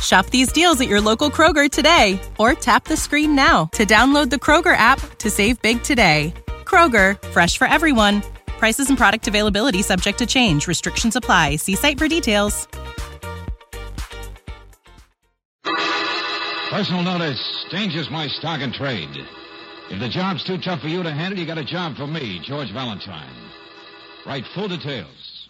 Shop these deals at your local Kroger today or tap the screen now to download the Kroger app to save big today. Kroger, fresh for everyone. Prices and product availability subject to change. Restrictions apply. See site for details. Personal notice danger's my stock and trade. If the job's too tough for you to handle, you got a job for me, George Valentine. Write full details.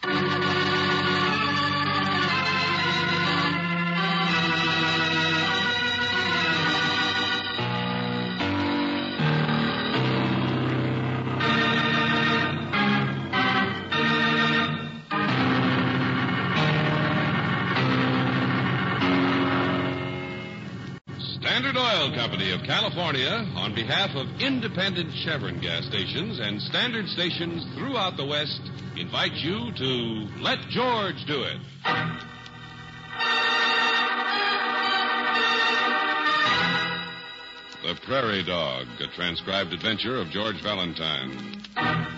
Oil Company of California, on behalf of independent Chevron gas stations and standard stations throughout the West, invite you to Let George Do It. The Prairie Dog, a transcribed adventure of George Valentine.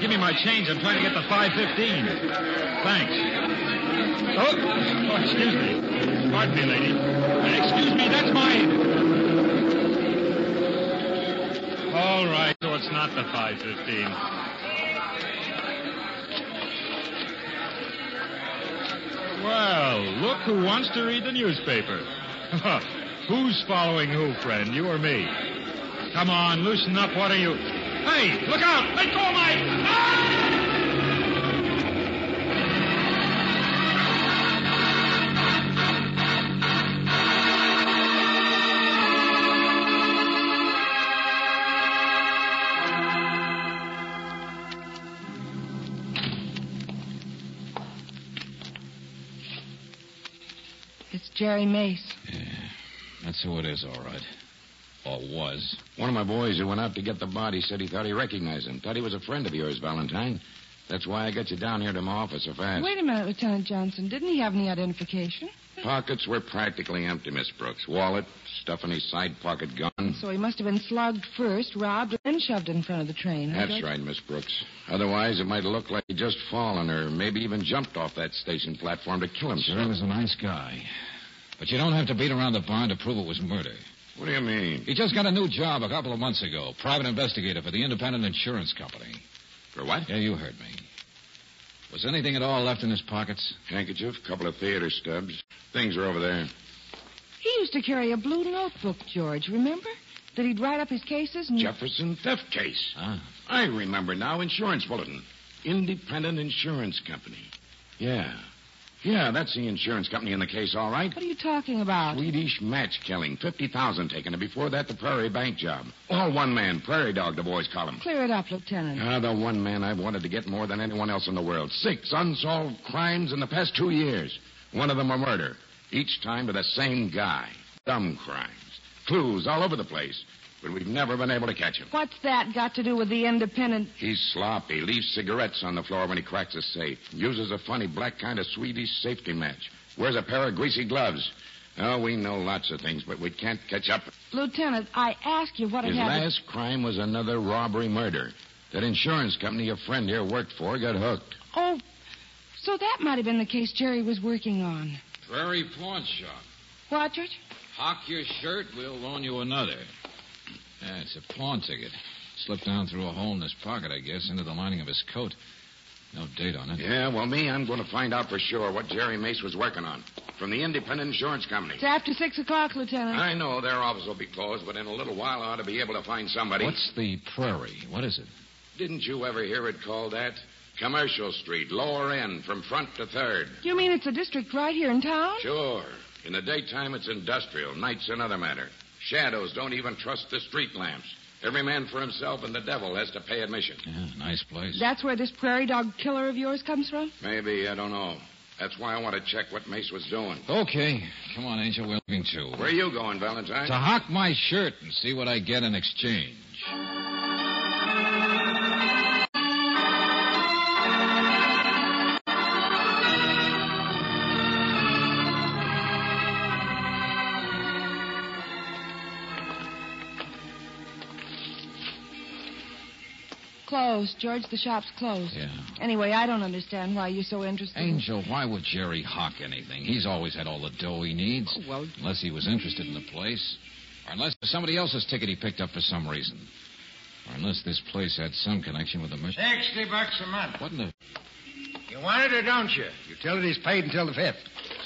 Give me my change. I'm trying to get the 515. Thanks. Oh, oh excuse me. Pardon me, lady. Excuse me, that's mine. All right, so it's not the 515. Well, look who wants to read the newspaper. Who's following who, friend? You or me? Come on, loosen up. What are you? Hey, look out! Let go of my. Ah! It's Jerry Mace. Yeah, that's who it is, all right. Or was. One of my boys who went out to get the body said he thought he recognized him. Thought he was a friend of yours, Valentine. That's why I got you down here to my office so fast. Wait a minute, Lieutenant Johnson. Didn't he have any identification? Pockets were practically empty, Miss Brooks. Wallet, stuff in his side pocket, gun. So he must have been slugged first, robbed, and then shoved in front of the train. huh, That's Judge? right, Miss Brooks. Otherwise, it might look like he just fallen or maybe even jumped off that station platform to kill himself. Sure he was a nice guy. But you don't have to beat around the barn to prove it was murder. What do you mean? He just got a new job a couple of months ago. Private investigator for the Independent Insurance Company. For what? Yeah, you heard me. Was anything at all left in his pockets? Handkerchief, couple of theater stubs. Things are over there. He used to carry a blue notebook, George, remember? That he'd write up his cases and. Jefferson theft case. Ah. I remember now. Insurance bulletin. Independent Insurance Company. Yeah. Yeah, that's the insurance company in the case, all right. What are you talking about? Swedish match killing. 50000 taken. And before that, the Prairie Bank job. All one man. Prairie Dog, the boys call him. Clear it up, Lieutenant. Ah, the one man I've wanted to get more than anyone else in the world. Six unsolved crimes in the past two years. One of them a murder. Each time to the same guy. Dumb crimes. Clues all over the place. But we've never been able to catch him. What's that got to do with the independent? He's sloppy. Leaves cigarettes on the floor when he cracks a safe. Uses a funny black kind of Swedish safety match. Wears a pair of greasy gloves. Oh, we know lots of things, but we can't catch up. Lieutenant, I ask you what His it had. to- last crime was another robbery murder. That insurance company your friend here worked for got hooked. Oh, So that might have been the case Jerry was working on. Prairie Pawn Shop. What, George? Hock your shirt, we'll loan you another. Yeah, it's a pawn ticket. Slipped down through a hole in his pocket, I guess, into the lining of his coat. No date on it. Yeah, well, me, I'm going to find out for sure what Jerry Mace was working on. From the Independent Insurance Company. It's after six o'clock, Lieutenant. I know their office will be closed, but in a little while I ought to be able to find somebody. What's the Prairie? What is it? Didn't you ever hear it called that? Commercial Street, lower end, from front to third. You mean it's a district right here in town? Sure. In the daytime, it's industrial. Night's another matter. Shadows don't even trust the street lamps. Every man for himself, and the devil has to pay admission. Yeah, nice place. That's where this prairie dog killer of yours comes from? Maybe, I don't know. That's why I want to check what Mace was doing. Okay. Come on, Angel. We're leaving too. Where are you going, Valentine? To hock my shirt and see what I get in exchange. Closed, George. The shop's closed. Yeah. Anyway, I don't understand why you're so interested. Angel, why would Jerry hawk anything? He's always had all the dough he needs. Oh, well- Unless he was interested in the place. Or unless somebody else's ticket he picked up for some reason. Or unless this place had some connection with the mission. Sixty bucks a month. What in the... You want it or don't you? Utilities paid until the fifth.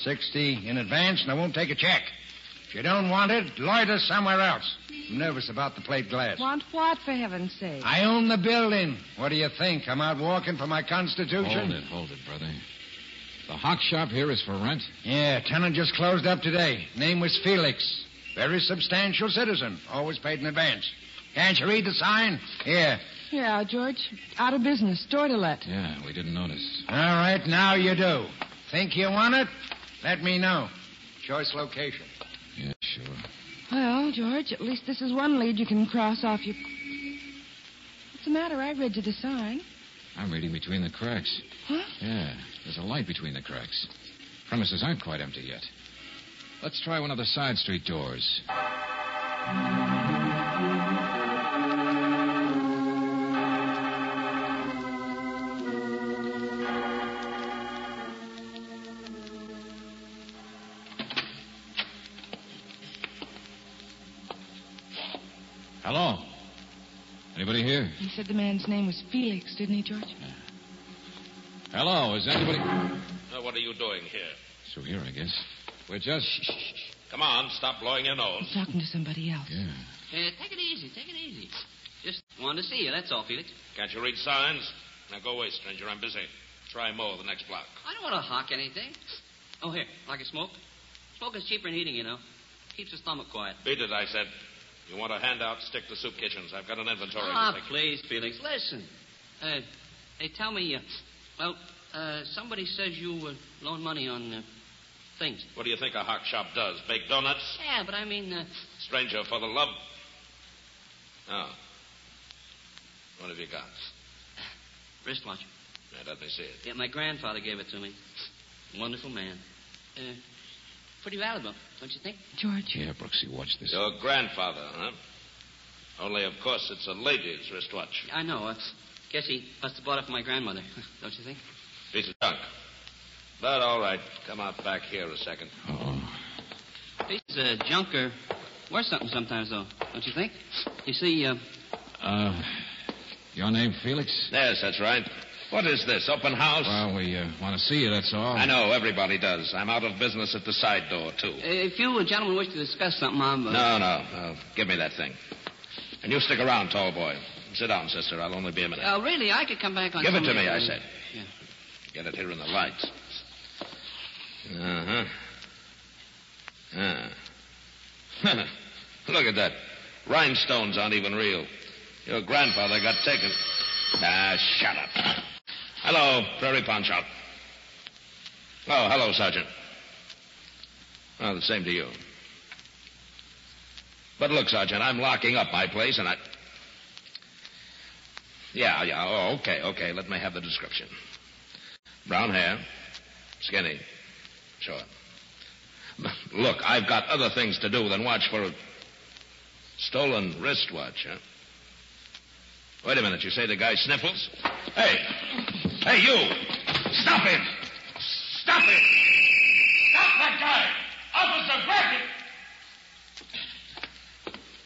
Sixty in advance, and I won't take a check. If you don't want it, loiter somewhere else. I'm nervous about the plate glass. Want what, for heaven's sake? I own the building. What do you think? I'm out walking for my constitution? Hold it, hold it, brother. The hock shop here is for rent? Yeah, tenant just closed up today. Name was Felix. Very substantial citizen. Always paid in advance. Can't you read the sign? Here. Yeah, George. Out of business. Store to let. Yeah, we didn't notice. All right, now you do. Think you want it? Let me know. Choice location. Yeah, sure. Well, George, at least this is one lead you can cross off your. What's the matter? I read you the sign. I'm reading between the cracks. Huh? Yeah, there's a light between the cracks. Premises aren't quite empty yet. Let's try one of the side street doors. Said the man's name was Felix, didn't he, George? Hello, is anybody. Uh, what are you doing here? So here, I guess. We're just. Shh, shh, shh. Come on, stop blowing your nose. He's talking to somebody else. Yeah. Uh, take it easy, take it easy. Just wanted to see you, that's all, Felix. Can't you read signs? Now go away, stranger. I'm busy. Try more the next block. I don't want to hawk anything. Oh, here, like a smoke? Smoke is cheaper than heating, you know. Keeps the stomach quiet. Beat it, I said. You want a handout? Stick to soup kitchens. I've got an inventory. Ah, take. please, Felix, listen. Uh, they tell me, uh, well, uh, somebody says you uh, loan money on uh, things. What do you think a hock shop does? Bake donuts? Yeah, but I mean, uh, Stranger, for the love. Oh. What have you got? wristwatch. Yeah, let me see it. Yeah, my grandfather gave it to me. Wonderful man. Pretty valuable, don't you think? George. Yeah, Brooksy, watch this. Your grandfather, huh? Only, of course, it's a lady's wristwatch. I know. Uh, guess he must have bought it for my grandmother, don't you think? Piece of junk. But all right, come out back here a second. Oh. Pieces of junk are worth something sometimes, though, don't you think? You see, uh, Uh, your name, Felix? Yes, that's right. What is this, open house? Well, we uh, want to see you, that's all. I know, everybody does. I'm out of business at the side door, too. if you and gentlemen wish to discuss something, I'm. Uh... No, no, no. Give me that thing. And you stick around, tall boy. Sit down, sister. I'll only be a minute. Uh, really, I could come back on. Give it to me, later. I said. Yeah. Get it here in the lights. Uh-huh. Ah. Look at that. Rhinestones aren't even real. Your grandfather got taken. Ah, shut up. Hello, Prairie Pawn Shop. Oh, hello, Sergeant. Oh, the same to you. But look, Sergeant, I'm locking up my place, and I. Yeah, yeah. Oh, okay, okay. Let me have the description. Brown hair, skinny, sure. Look, I've got other things to do than watch for a stolen wristwatch, huh? Wait a minute. You say the guy sniffles? Hey, hey, you! Stop him! Stop him! Stop that guy! Officer Brackett!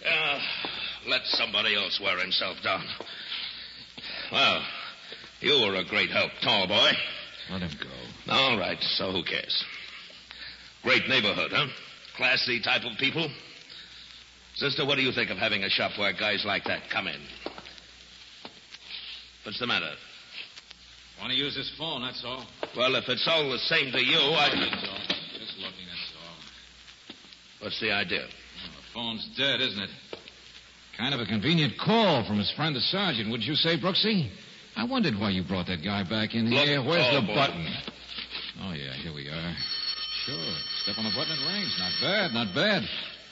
Uh, let somebody else wear himself down. Well, you were a great help, tall boy. Let him go. All right, so who cares? Great neighborhood, huh? Classy type of people. Sister, what do you think of having a shop where guys like that come in? What's the matter? Want to use this phone, that's all. Well, if it's all the same to you, I. That's all. Just looking, that's all. What's the idea? Well, the phone's dead, isn't it? Kind of a convenient call from his friend the sergeant, would you say, Brooksy? I wondered why you brought that guy back in Look, here. Where's oh, the boy. button? Oh, yeah, here we are. Sure. Step on the button, it rings. Not bad, not bad.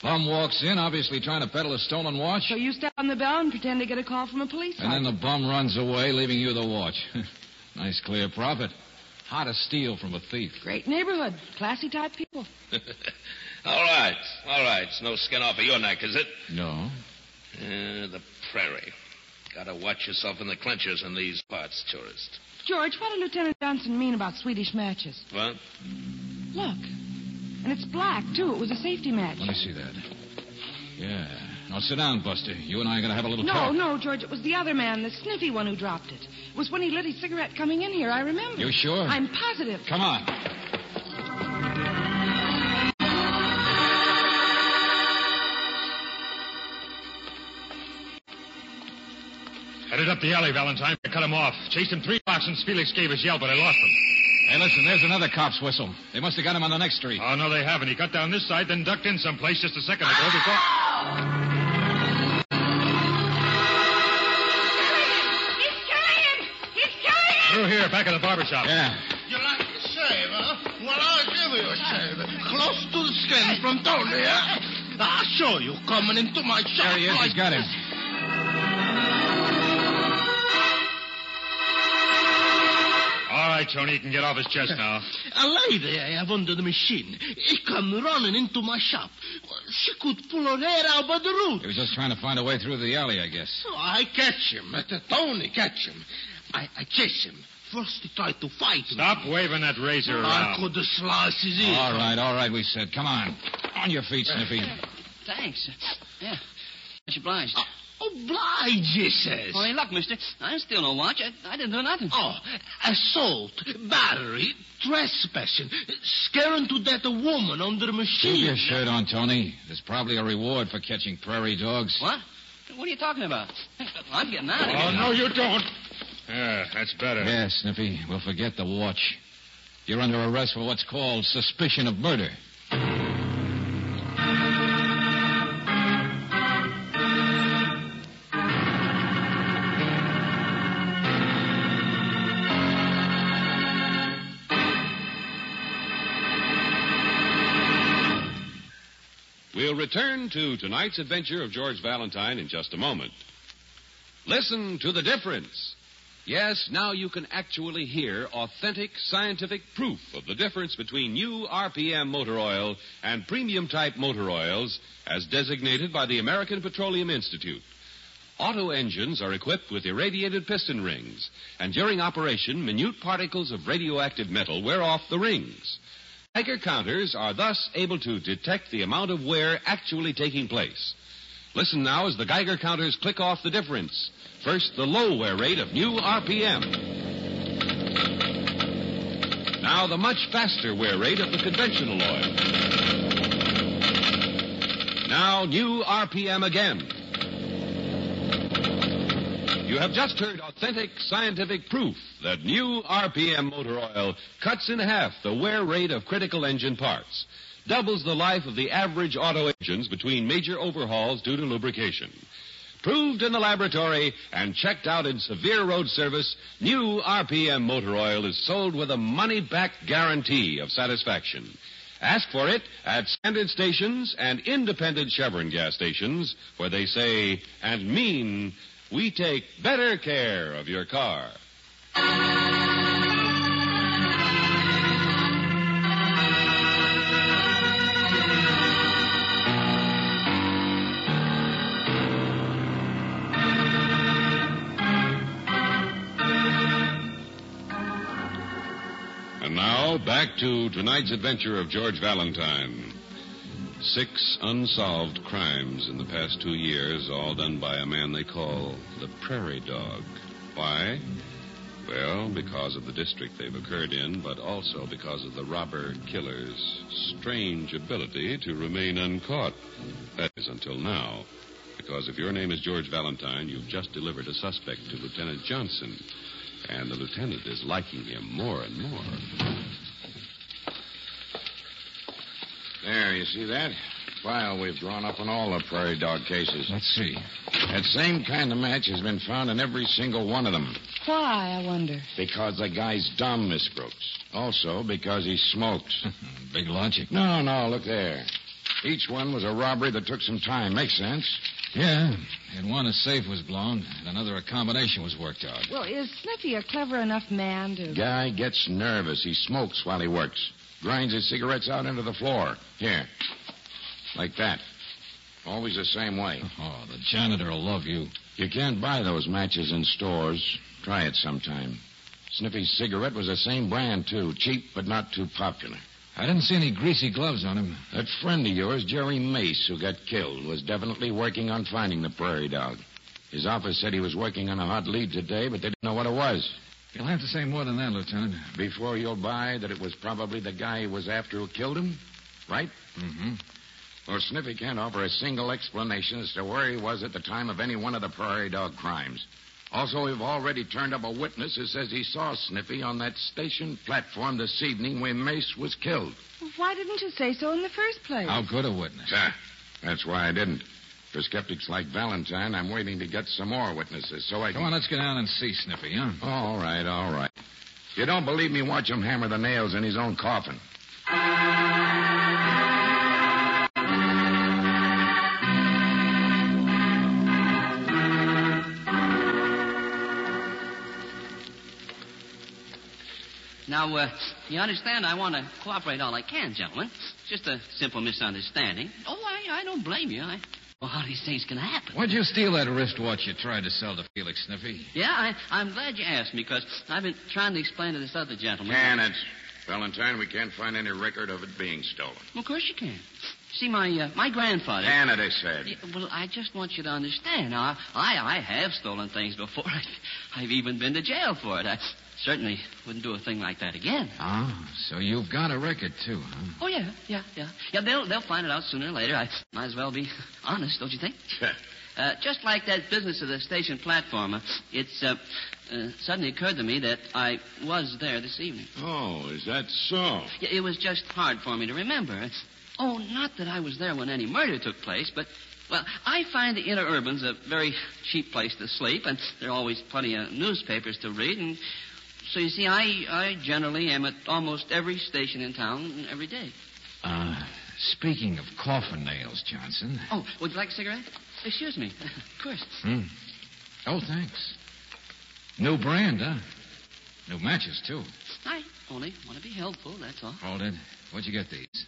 Bum walks in, obviously trying to peddle a stolen watch. So you step on the bell and pretend to get a call from a police And then the bum runs away, leaving you the watch. nice clear profit. Hard to steal from a thief. Great neighborhood. Classy type people. all right, all right. It's no skin off of your neck, is it? No. Uh, the prairie. Gotta watch yourself in the clinchers in these parts, tourist. George, what did Lieutenant Johnson mean about Swedish matches? What? Look. And it's black, too. It was a safety match. Let me see that. Yeah. Now sit down, Buster. You and I are going to have a little No, talk. no, no, George. It was the other man, the sniffy one who dropped it. It was when he lit his cigarette coming in here. I remember. You sure? I'm positive. Come on. Headed up the alley, Valentine. I cut him off. Chased him three blocks since Felix gave his yell, but I lost him. Hey, listen, there's another cop's whistle. They must have got him on the next street. Oh, no, they haven't. He cut down this side, then ducked in someplace just a second ago before. Through here, back of the barber shop. Yeah. You like to shave, huh? Well, I'll give you a shave. Close to the skin from Tony, huh? I'll show you coming into my shop. There he is. like He's got him. Right, Tony, you can get off his chest now. A lady I have under the machine. He come running into my shop. She could pull her hair out by the root. He was just trying to find a way through the alley, I guess. So I catch him. Tony catch him. I, I chase him. First he tried to fight me. Stop waving that razor I around. could have sliced his ear. All right, all right, we said. Come on. On your feet, Sniffy. Thanks. Yeah. Much obliged. Oh, Oblige, he says. Well, hey, look, mister. I didn't steal no watch. I, I didn't do nothing. Oh, assault, battery, trespassing, scaring to death a woman under a Keep machine. your shirt on, Tony. There's probably a reward for catching prairie dogs. What? What are you talking about? I'm getting out of here. Oh, no, you don't. Yeah, that's better. Yeah, Sniffy. We'll forget the watch. You're under arrest for what's called suspicion of murder. We'll return to tonight's adventure of George Valentine in just a moment. Listen to the difference. Yes, now you can actually hear authentic scientific proof of the difference between new RPM motor oil and premium type motor oils as designated by the American Petroleum Institute. Auto engines are equipped with irradiated piston rings, and during operation, minute particles of radioactive metal wear off the rings. Geiger counters are thus able to detect the amount of wear actually taking place. Listen now as the Geiger counters click off the difference. First, the low wear rate of new RPM. Now, the much faster wear rate of the conventional oil. Now, new RPM again. You have just heard authentic scientific proof that new RPM motor oil cuts in half the wear rate of critical engine parts, doubles the life of the average auto engines between major overhauls due to lubrication. Proved in the laboratory and checked out in severe road service, new RPM motor oil is sold with a money back guarantee of satisfaction. Ask for it at standard stations and independent Chevron gas stations where they say and mean we take better care of your car. And now, back to tonight's adventure of George Valentine. Six unsolved crimes in the past two years, all done by a man they call the Prairie Dog. Why? Well, because of the district they've occurred in, but also because of the robber killer's strange ability to remain uncaught. That is until now. Because if your name is George Valentine, you've just delivered a suspect to Lieutenant Johnson. And the lieutenant is liking him more and more. There, you see that? File we've drawn up on all the prairie dog cases. Let's see. That same kind of match has been found in every single one of them. Why, I wonder? Because the guy's dumb, Miss Brooks. Also because he smokes. Big logic. No, no, look there. Each one was a robbery that took some time. Makes sense. Yeah. In one, a safe was blown, and another, a combination was worked out. Well, is Sniffy a clever enough man to. Guy gets nervous. He smokes while he works. Grinds his cigarettes out into the floor. Here. Like that. Always the same way. Oh, the janitor will love you. You can't buy those matches in stores. Try it sometime. Sniffy's cigarette was the same brand, too. Cheap, but not too popular. I didn't see any greasy gloves on him. That friend of yours, Jerry Mace, who got killed, was definitely working on finding the prairie dog. His office said he was working on a hot lead today, but they didn't know what it was. You'll have to say more than that, Lieutenant. Before you'll buy that it was probably the guy he was after who killed him, right? Mm-hmm. Well, Sniffy can't offer a single explanation as to where he was at the time of any one of the prairie dog crimes. Also, we've already turned up a witness who says he saw Sniffy on that station platform this evening when Mace was killed. Why didn't you say so in the first place? How good a witness? Ah, that's why I didn't. For skeptics like Valentine, I'm waiting to get some more witnesses so I can. Come on, let's get down and see Sniffy, huh? All right, all right. If you don't believe me, watch him hammer the nails in his own coffin. Now, uh, you understand, I want to cooperate all I can, gentlemen. Just a simple misunderstanding. Oh, I, I don't blame you. I, well, how these things can happen? Why'd you steal that wristwatch you tried to sell to Felix Sniffy? Yeah, I, I'm glad you asked me, because I've been trying to explain to this other gentleman. Can it? Valentine, we can't find any record of it being stolen. Of course you can. See, my uh, my grandfather. Can it, said. Yeah, well, I just want you to understand. Now, I I have stolen things before. I, I've even been to jail for it. I certainly wouldn't do a thing like that again. Oh, so you've got a record, too, huh? Oh yeah, yeah, yeah, yeah. They'll they'll find it out sooner or later. I might as well be honest, don't you think? Uh, just like that business of the station platform, uh, it's uh, uh, suddenly occurred to me that I was there this evening. Oh, is that so? Yeah, it was just hard for me to remember. Oh, not that I was there when any murder took place, but well, I find the interurban's a very cheap place to sleep, and there are always plenty of newspapers to read, and so you see, I I generally am at almost every station in town every day. Uh, speaking of coffin nails, Johnson. Oh, would you like a cigarette? Excuse me. of course. Hmm. Oh, thanks. New brand, huh? New matches, too. I only want to be helpful, that's all. Hold it. Where'd you get these?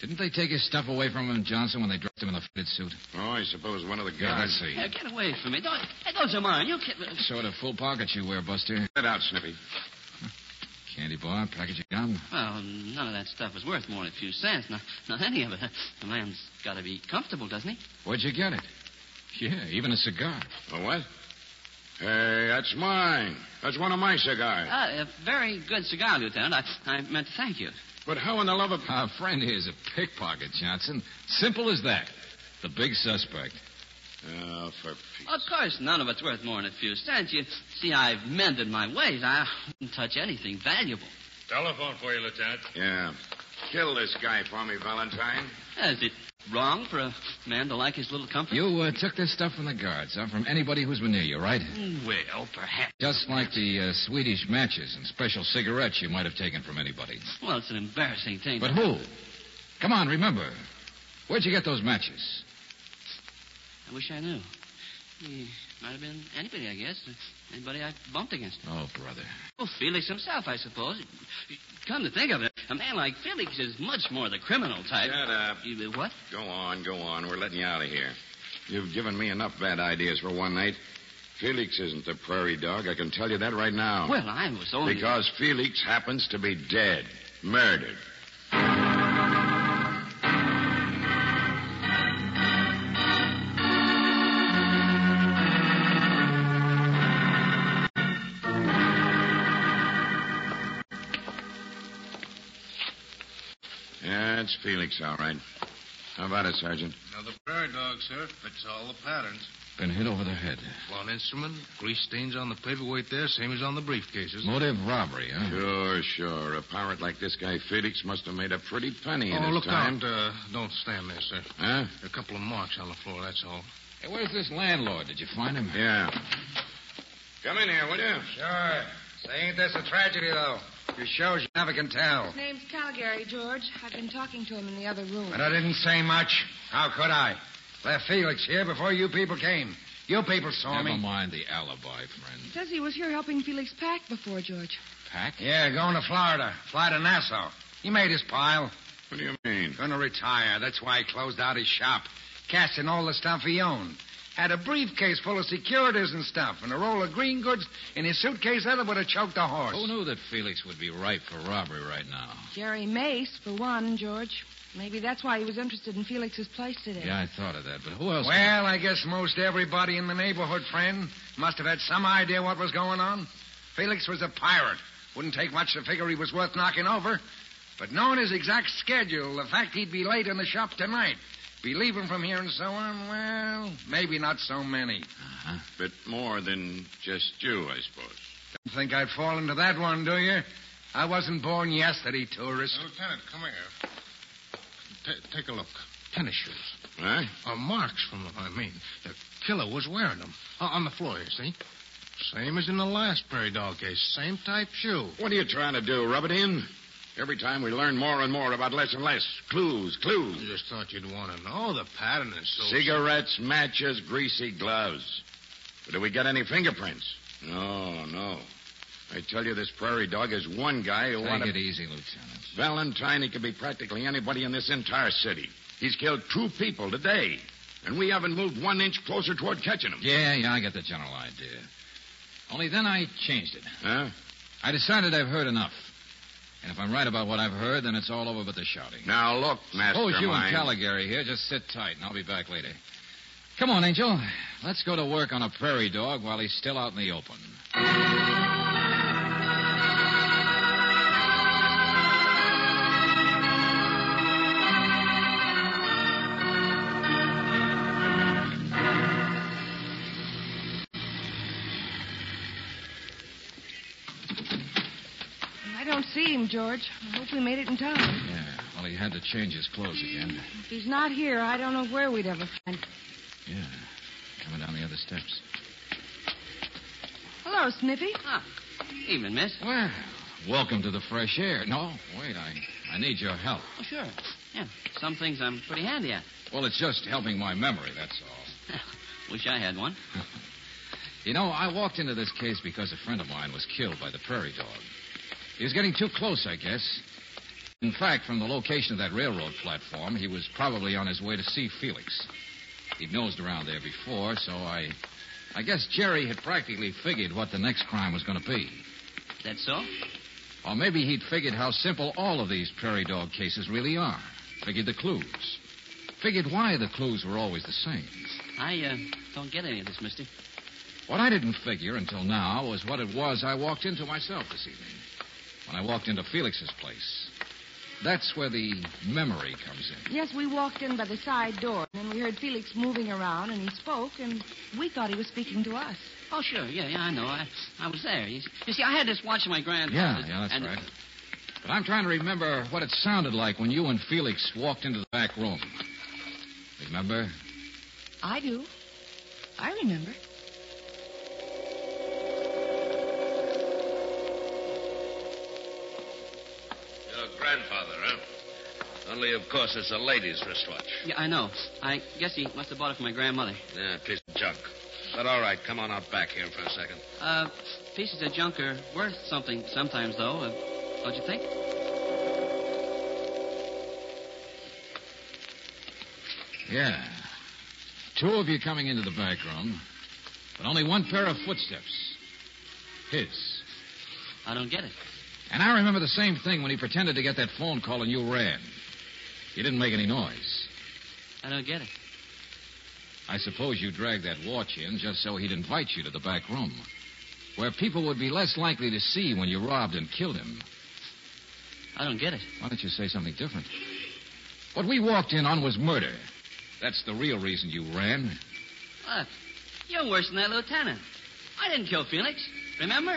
Didn't they take his stuff away from him, Johnson, when they dressed him in the fitted suit? Oh, I suppose one of the Yeah, guards. let's see. Hey, get away from me. Don't, hey, those are mine. You can't... Sort of full pockets you wear, Buster. Get out, Sniffy. Candy bar, package of gum. Well, none of that stuff is worth more than a few cents. Not, not any of it. The man's got to be comfortable, doesn't he? Where'd you get it? Yeah, even a cigar. A what? Hey, that's mine. That's one of my cigars. Uh, a very good cigar, Lieutenant. I, I meant to thank you. But how in the love of... Our friend here is a pickpocket, Johnson. Simple as that. The big suspect. Oh, for Of course, none of it's worth more than a few cents. You see, I've mended my ways. I wouldn't touch anything valuable. Telephone for you, Lieutenant. Yeah. Kill this guy for me, Valentine. Is it wrong for a man to like his little comfort? You uh, took this stuff from the guards, huh? From anybody who's been near you, right? Well, perhaps. Just like the uh, Swedish matches and special cigarettes you might have taken from anybody. Well, it's an embarrassing thing. But who? Come on, remember. Where'd you get those matches? I wish I knew. He might have been anybody, I guess. Anybody I bumped against. Oh, brother. Well, Felix himself, I suppose. Come to think of it, a man like Felix is much more the criminal type. Shut up. You, what? Go on, go on. We're letting you out of here. You've given me enough bad ideas for one night. Felix isn't the prairie dog. I can tell you that right now. Well, I was only. Because Felix happens to be dead. Murdered. Felix, all right. How about it, Sergeant? Another prairie dog, sir. Fits all the patterns. Been hit over the head. Blown instrument, grease stains on the paperweight there, same as on the briefcases. Motive robbery, huh? Sure, sure. A pirate like this guy Felix must have made a pretty penny in Oh, his look time. out. Uh, don't stand there, sir. Huh? A couple of marks on the floor, that's all. Hey, where's this landlord? Did you find him? Yeah. Come in here, will you? Sure. Say, ain't this a tragedy, though? Your shows you never can tell. His name's Calgary, George. I've been talking to him in the other room. But I didn't say much. How could I? Left Felix here before you people came. You people saw Never me. mind the alibi, friend. Says he was here helping Felix pack before, George. Pack? Yeah, going to Florida. Fly to Nassau. He made his pile. What do you mean? Gonna retire. That's why he closed out his shop. Casting all the stuff he owned. Had a briefcase full of securities and stuff, and a roll of green goods in his suitcase that would have choked a horse. Who knew that Felix would be ripe for robbery right now? Jerry Mace, for one, George. Maybe that's why he was interested in Felix's place today. Yeah, I thought of that, but who else? Well, I guess most everybody in the neighborhood, friend, must have had some idea what was going on. Felix was a pirate. Wouldn't take much to figure he was worth knocking over. But knowing his exact schedule, the fact he'd be late in the shop tonight, be leaving from here and so on, well, maybe not so many. Uh-huh. Bit more than just you, I suppose. Don't think I'd fall into that one, do you? I wasn't born yesterday, tourist. Lieutenant, come here. Ta take a look. Tennis shoes. Huh? Uh, marks from them, I mean. The killer was wearing them. Uh, on the floor, you see? Same as in the last prairie dog case. Same type shoe. What are you trying to do? Rub it in? Every time we learn more and more about less and less. Clues, clues. I just thought you'd want to know. The pattern is so... Cigarettes, matches, greasy gloves. But do we get any fingerprints? No, no. I tell you, this prairie dog is one guy who Take wanted... it easy, Lieutenant. Valentine, he could be practically anybody in this entire city. He's killed two people today. And we haven't moved one inch closer toward catching him. Yeah, yeah, I get the general idea. Only then I changed it. Huh? I decided I've heard enough. And if I'm right about what I've heard, then it's all over but the shouting. Now, look, Mastermind. Suppose you and Caligari here just sit tight, and I'll be back later. Come on, Angel. Let's go to work on a prairie dog while he's still out in the open. George. I hope we made it in time. Yeah, well, he had to change his clothes again. If he's not here, I don't know where we'd ever find him. Yeah, coming down the other steps. Hello, Sniffy. Ah, evening, miss. Well, welcome to the fresh air. No, wait, I, I need your help. Oh, sure. Yeah, some things I'm pretty handy at. Well, it's just helping my memory, that's all. Wish I had one. You know, I walked into this case because a friend of mine was killed by the prairie dog. He was getting too close, I guess. In fact, from the location of that railroad platform, he was probably on his way to see Felix. He'd nosed around there before, so I. I guess Jerry had practically figured what the next crime was going to be. That so? Or maybe he'd figured how simple all of these prairie dog cases really are. Figured the clues. Figured why the clues were always the same. I uh, don't get any of this, mister. What I didn't figure until now was what it was I walked into myself this evening. When I walked into Felix's place. That's where the memory comes in. Yes, we walked in by the side door, and then we heard Felix moving around, and he spoke, and we thought he was speaking to us. Oh, sure. Yeah, yeah, I know. I, I was there. You, you see, I had this watch of my grandfather. Yeah, yeah, that's and, right. But I'm trying to remember what it sounded like when you and Felix walked into the back room. Remember? I do. I remember. Grandfather, huh? Only, of course, it's a lady's wristwatch. Yeah, I know. I guess he must have bought it for my grandmother. Yeah, piece of junk. But all right, come on out back here for a second. Uh, pieces of junk are worth something sometimes, though. Uh, don't you think? Yeah. Two of you coming into the back room. But only one pair of footsteps. His. I don't get it. And I remember the same thing when he pretended to get that phone call and you ran. You didn't make any noise. I don't get it. I suppose you dragged that watch in just so he'd invite you to the back room, where people would be less likely to see when you robbed and killed him. I don't get it. Why don't you say something different? What we walked in on was murder. That's the real reason you ran. Look, you're worse than that lieutenant. I didn't kill Felix. Remember?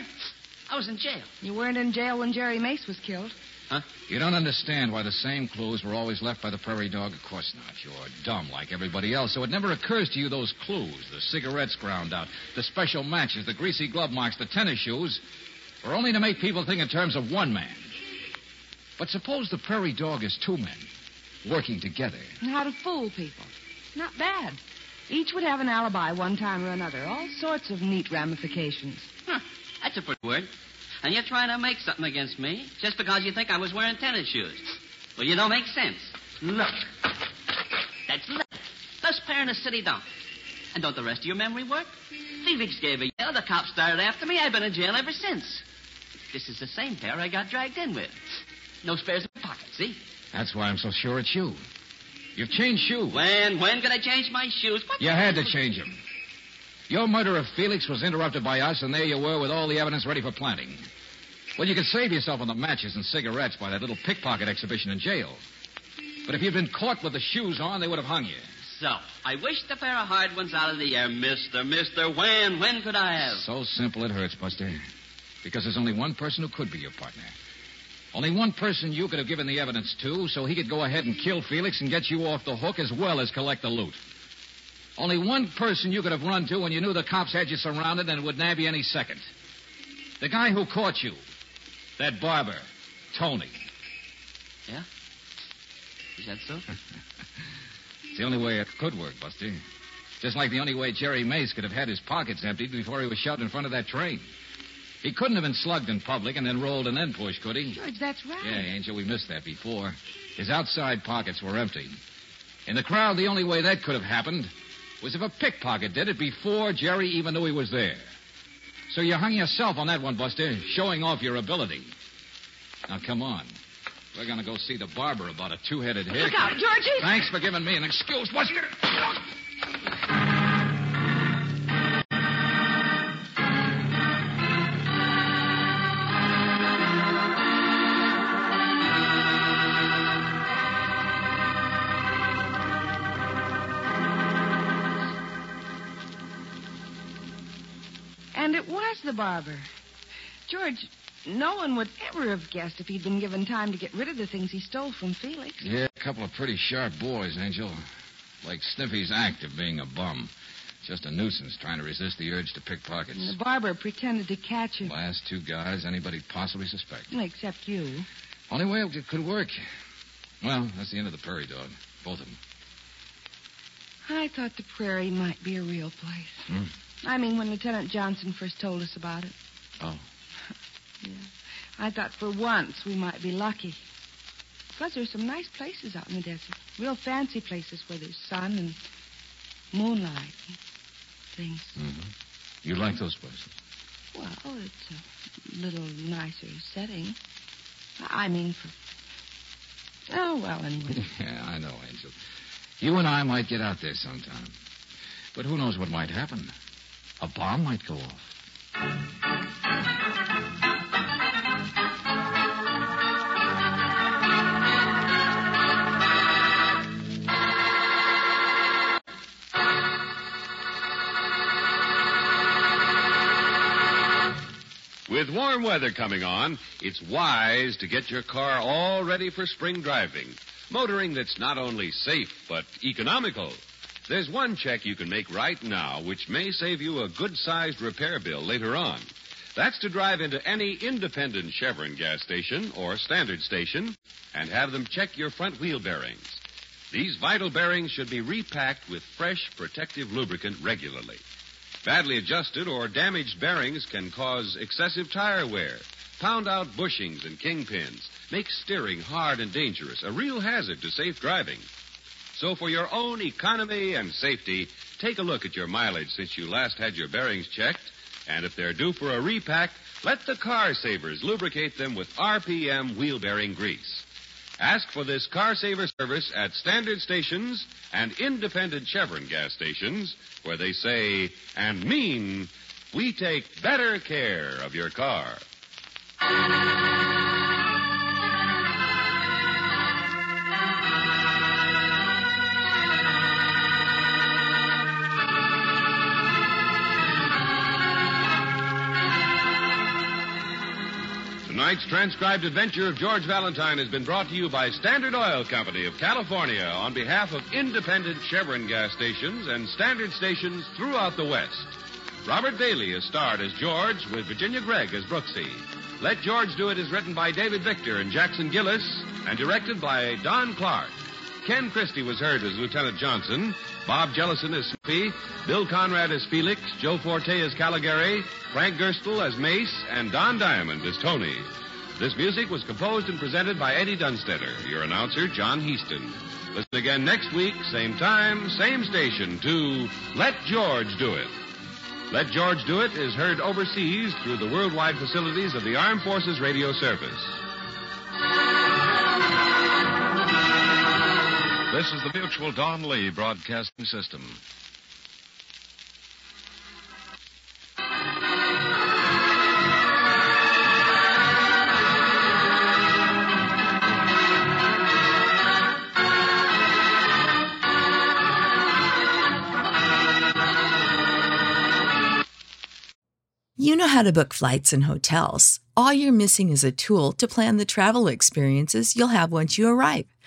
I was in jail. You weren't in jail when Jerry Mace was killed. Huh? You don't understand why the same clues were always left by the prairie dog. Of course not. You're dumb like everybody else, so it never occurs to you those clues the cigarettes ground out, the special matches, the greasy glove marks, the tennis shoes were only to make people think in terms of one man. But suppose the prairie dog is two men working together. How to fool people. Not bad. Each would have an alibi one time or another. All sorts of neat ramifications. Huh. That's a pretty word. And you're trying to make something against me just because you think I was wearing tennis shoes. Well, you don't make sense. Look. That's leather. Best pair in the city dump. And don't the rest of your memory work? Felix gave a yell. The cops started after me. I've been in jail ever since. This is the same pair I got dragged in with. No spares in my pocket, see? That's why I'm so sure it's you. You've changed shoes. When? When could I change my shoes? What? You had to change them. Your murder of Felix was interrupted by us, and there you were with all the evidence ready for planting. Well, you could save yourself on the matches and cigarettes by that little pickpocket exhibition in jail. But if you'd been caught with the shoes on, they would have hung you. So, I wished a pair of hard ones out of the air. Mister, mister, when? When could I have? So simple it hurts, Buster. Because there's only one person who could be your partner. Only one person you could have given the evidence to, so he could go ahead and kill Felix and get you off the hook as well as collect the loot. Only one person you could have run to when you knew the cops had you surrounded and would nab you any second. The guy who caught you. That barber, Tony. Yeah? Is that so? it's the only way it could work, Buster. Just like the only way Jerry Mace could have had his pockets emptied before he was shoved in front of that train. He couldn't have been slugged in public and then rolled and then pushed, could he? George, that's right. Yeah, Angel, we missed that before. His outside pockets were empty. In the crowd, the only way that could have happened was if a pickpocket did it before Jerry even knew he was there. So you hung yourself on that one, Buster, showing off your ability. Now, come on. We're going to go see the barber about a two-headed head. Look out, Georgie! Thanks for giving me an excuse, Buster. The barber. George, no one would ever have guessed if he'd been given time to get rid of the things he stole from Felix. Yeah, a couple of pretty sharp boys, Angel. Like Sniffy's act of being a bum. Just a nuisance trying to resist the urge to pick pockets. And the barber pretended to catch him. Last two guys anybody'd possibly suspect. Except you. Only way it could work. Well, that's the end of the prairie dog. Both of them. I thought the prairie might be a real place. Hmm. I mean, when Lieutenant Johnson first told us about it. Oh. Yeah. I thought for once we might be lucky. Plus, there's some nice places out in the desert. Real fancy places where there's sun and moonlight and things. Mm-hmm. You like those places? Well, it's a little nicer setting. I mean, for. Oh, well, anyway. yeah, I know, Angel. You and I might get out there sometime. But who knows what might happen? A bomb might go off. With warm weather coming on, it's wise to get your car all ready for spring driving. Motoring that's not only safe, but economical. There's one check you can make right now which may save you a good sized repair bill later on. That's to drive into any independent Chevron gas station or standard station and have them check your front wheel bearings. These vital bearings should be repacked with fresh protective lubricant regularly. Badly adjusted or damaged bearings can cause excessive tire wear, pound out bushings and kingpins, make steering hard and dangerous, a real hazard to safe driving. So for your own economy and safety, take a look at your mileage since you last had your bearings checked. And if they're due for a repack, let the car savers lubricate them with RPM wheel bearing grease. Ask for this car saver service at standard stations and independent Chevron gas stations where they say and mean we take better care of your car. Tonight's transcribed adventure of George Valentine has been brought to you by Standard Oil Company of California on behalf of independent Chevron gas stations and standard stations throughout the West. Robert Bailey is starred as George with Virginia Gregg as Brooksy. Let George Do It is written by David Victor and Jackson Gillis and directed by Don Clark. Ken Christy was heard as Lieutenant Johnson, Bob Jellison as Snoopy, Bill Conrad as Felix, Joe Forte as Caligari, Frank Gerstle as Mace, and Don Diamond as Tony. This music was composed and presented by Eddie Dunstedter, your announcer, John Heistand. Listen again next week, same time, same station, to Let George Do It. Let George Do It is heard overseas through the worldwide facilities of the Armed Forces Radio Service. This is the Mutual Don Lee Broadcasting System. You know how to book flights and hotels. All you're missing is a tool to plan the travel experiences you'll have once you arrive.